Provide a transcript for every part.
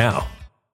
now.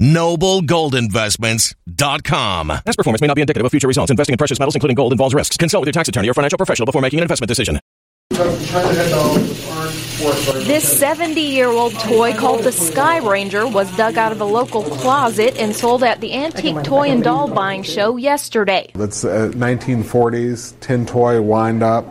Noblegoldinvestments.com. Past performance may not be indicative of future results. Investing in precious metals, including gold, involves risks. Consult with your tax attorney or financial professional before making an investment decision. This 70 year old toy called the Sky Ranger was dug out of a local closet and sold at the antique toy and doll buying show yesterday. That's uh, 1940s tin toy wind up.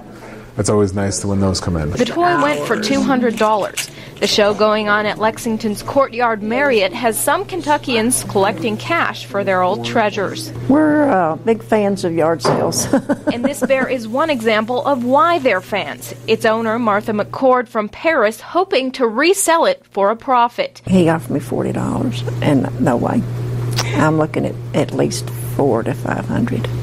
It's always nice when those come in. The toy went for $200. The show going on at Lexington's Courtyard Marriott has some Kentuckians collecting cash for their old treasures. We're uh, big fans of yard sales. and this bear is one example of why they're fans. Its owner, Martha McCord from Paris, hoping to resell it for a profit. he offered me $40, and no way. I'm looking at at least four to 500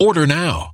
Order now.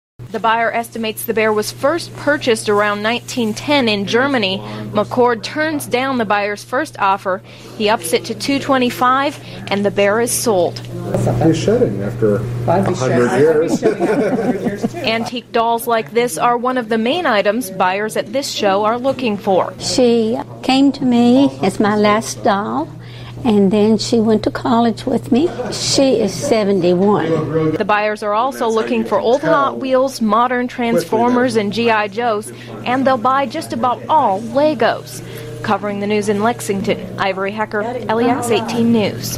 The buyer estimates the bear was first purchased around 1910 in Germany. McCord turns down the buyer's first offer. He ups it to 225 and the bear is sold. He's shedding after a hundred years. Antique dolls like this are one of the main items buyers at this show are looking for. She came to me as my last doll, and then she went to college with me. She is 71. The buyers are also looking for old Hot Wheels, modern Transformers, and G.I. Joes, and they'll buy just about all Legos. Covering the news in Lexington, Ivory Hecker, LEX 18 News.